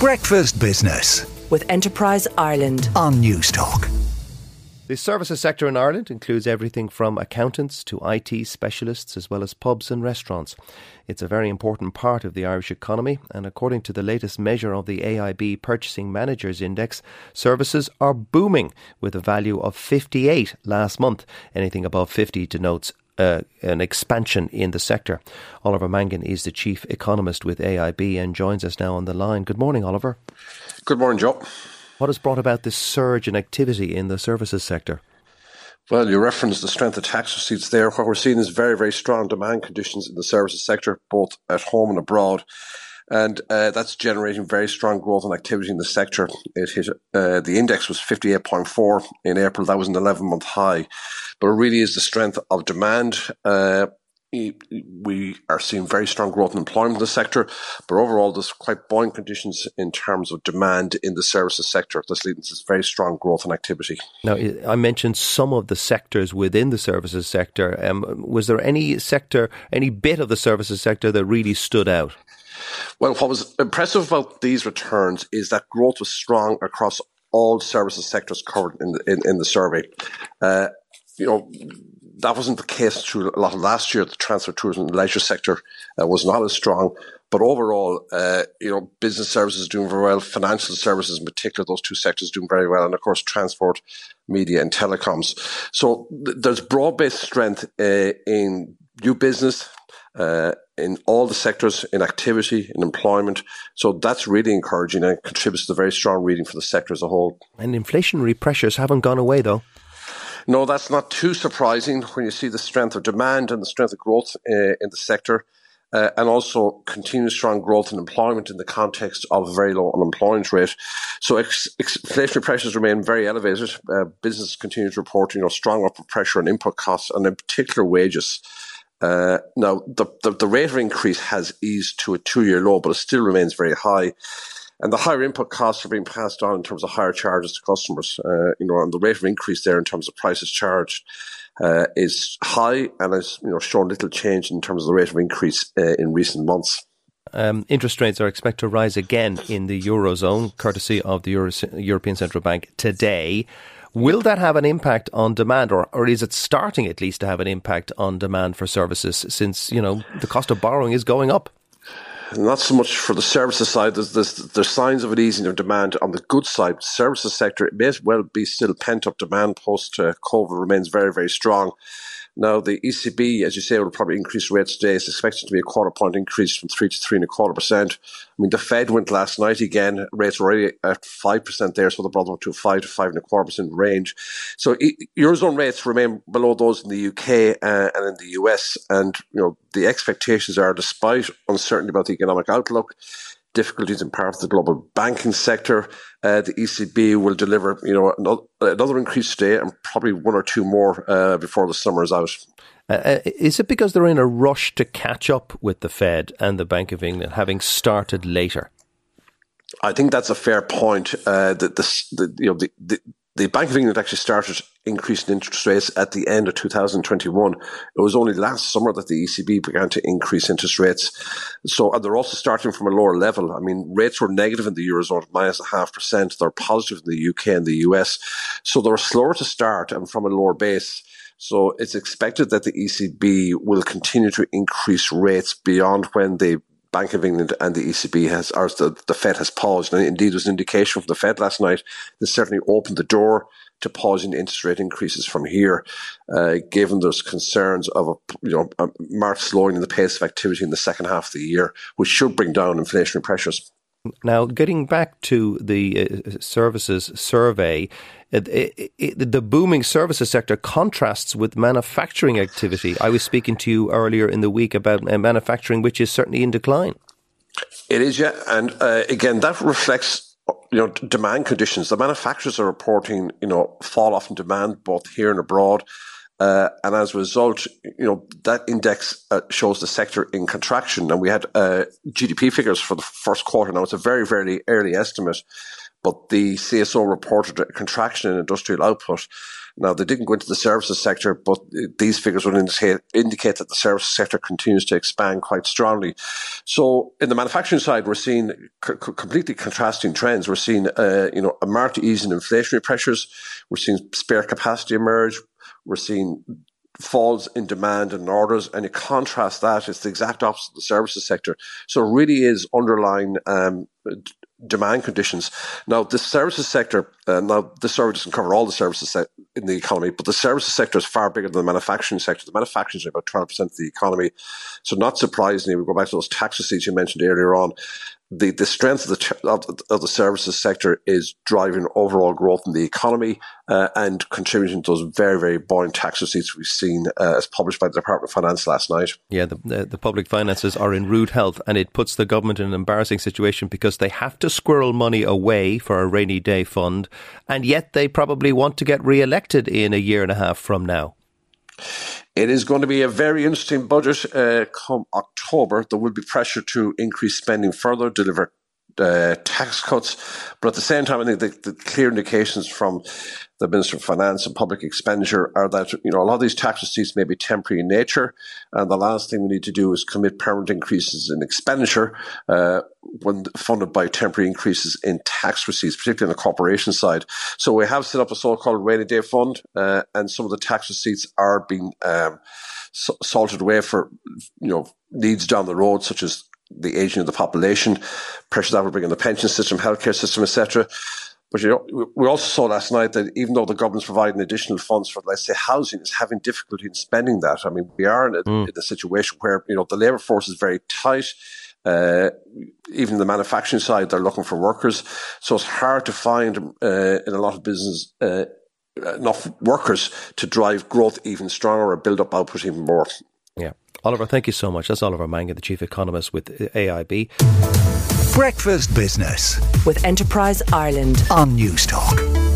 Breakfast Business with Enterprise Ireland on Newstalk. The services sector in Ireland includes everything from accountants to IT specialists, as well as pubs and restaurants. It's a very important part of the Irish economy, and according to the latest measure of the AIB Purchasing Managers Index, services are booming with a value of 58 last month. Anything above 50 denotes uh, an expansion in the sector. Oliver Mangan is the chief economist with AIB and joins us now on the line. Good morning, Oliver. Good morning, Joe. What has brought about this surge in activity in the services sector? Well, you referenced the strength of tax receipts there. What we're seeing is very, very strong demand conditions in the services sector, both at home and abroad. And uh, that's generating very strong growth and activity in the sector. It hit uh, the index was 58.4 in April. That was an 11 month high. But it really is the strength of demand. Uh, we are seeing very strong growth in employment in the sector, but overall, there's quite buoyant conditions in terms of demand in the services sector. That's leading to very strong growth and activity. Now, I mentioned some of the sectors within the services sector. Um, was there any sector, any bit of the services sector that really stood out? Well, what was impressive about these returns is that growth was strong across all services sectors covered in the, in, in the survey. Uh, you know, that wasn't the case through a lot of last year. The transfer tourism and leisure sector uh, was not as strong. But overall, uh, you know, business services doing very well, financial services in particular, those two sectors doing very well, and of course, transport, media, and telecoms. So th- there's broad-based strength uh, in new business, uh, in all the sectors, in activity, in employment. So that's really encouraging and contributes to the very strong reading for the sector as a whole. And inflationary pressures haven't gone away, though. No, that's not too surprising when you see the strength of demand and the strength of growth uh, in the sector. Uh, and also continued strong growth in employment in the context of a very low unemployment rate. So ex- inflationary pressures remain very elevated. Uh, businesses continue to report, you know, strong upward pressure on input costs and in particular wages. Uh, now, the, the, the, rate of increase has eased to a two year low, but it still remains very high. And the higher input costs are being passed on in terms of higher charges to customers. Uh, you know, and the rate of increase there in terms of prices charged uh, is high and has you know shown little change in terms of the rate of increase uh, in recent months. Um, interest rates are expected to rise again in the eurozone, courtesy of the Euro- European Central Bank today. Will that have an impact on demand, or, or is it starting at least to have an impact on demand for services since, you know, the cost of borrowing is going up? Not so much for the services side. There's, there's, there's signs of an easing of demand on the goods side. The services sector, it may well be still pent up demand post uh, COVID remains very, very strong. Now, the ECB, as you say, will probably increase rates today. It's expected to be a quarter point increase from three to three and a quarter percent. I mean, the Fed went last night again. Rates were already at five percent there, so they brought them to a five to five and a quarter percent range. So eurozone rates remain below those in the UK uh, and in the US. And you know, the expectations are, despite uncertainty about the economic outlook, difficulties in parts of the global banking sector. Uh, the ECB will deliver, you know, another, another, increase today and probably one or two more uh, before the summer is out. Uh, uh, is it because they're in a rush to catch up with the Fed and the Bank of England, having started later? I think that's a fair point. Uh, that the, the, you know the, the Bank of England actually started increasing interest rates at the end of 2021. It was only last summer that the ECB began to increase interest rates. So, they're also starting from a lower level. I mean, rates were negative in the Eurozone minus a half percent. They're positive in the UK and the US. So they're slower to start and from a lower base. So it's expected that the ECB will continue to increase rates beyond when they Bank of England and the ECB has, or the, the Fed has paused. And indeed, there was an indication from the Fed last night that certainly opened the door to pausing interest rate increases from here, uh, given there's concerns of a you know a marked slowing in the pace of activity in the second half of the year, which should bring down inflationary pressures. Now, getting back to the uh, services survey, it, it, the booming services sector contrasts with manufacturing activity. I was speaking to you earlier in the week about uh, manufacturing, which is certainly in decline. It is, yeah, and uh, again, that reflects you know demand conditions. The manufacturers are reporting you know fall off in demand both here and abroad. Uh, and as a result, you know, that index uh, shows the sector in contraction. And we had uh, GDP figures for the first quarter. Now, it's a very, very early estimate, but the CSO reported a contraction in industrial output. Now, they didn't go into the services sector, but these figures would indicate, indicate that the services sector continues to expand quite strongly. So, in the manufacturing side, we're seeing c- completely contrasting trends. We're seeing, uh, you know, a marked ease in inflationary pressures. We're seeing spare capacity emerge. We're seeing falls in demand and orders, and you contrast that, it's the exact opposite of the services sector. So it really is underlying um, demand conditions. Now, the services sector, uh, now the service doesn't cover all the services in the economy, but the services sector is far bigger than the manufacturing sector. The manufacturing is about 12% of the economy. So not surprisingly, we go back to those tax receipts you mentioned earlier on the, the strength of the, of, of the services sector is driving overall growth in the economy uh, and contributing to those very, very buoyant tax receipts we've seen uh, as published by the Department of Finance last night. Yeah, the, the, the, public finances are in rude health and it puts the government in an embarrassing situation because they have to squirrel money away for a rainy day fund and yet they probably want to get re-elected in a year and a half from now. It is going to be a very interesting budget uh, come October. There will be pressure to increase spending further, deliver uh, tax cuts. But at the same time, I think the, the, clear indications from the Minister of Finance and Public Expenditure are that you know a lot of these tax receipts may be temporary in nature, and the last thing we need to do is commit permanent increases in expenditure uh, when funded by temporary increases in tax receipts, particularly on the corporation side. So we have set up a so-called rainy day fund, uh, and some of the tax receipts are being um, salted away for you know needs down the road, such as the aging of the population, pressures that will bring in the pension system, healthcare system, etc. But you know, we also saw last night that even though the government's providing additional funds for, let's say, housing, is having difficulty in spending that. I mean, we are in a, mm. in a situation where you know the labour force is very tight. Uh, even the manufacturing side, they're looking for workers, so it's hard to find uh, in a lot of business uh, enough workers to drive growth even stronger or build up output even more. Yeah. Oliver, thank you so much. That's Oliver Mangan, the Chief Economist with AIB. Breakfast Business with Enterprise Ireland on Newstalk.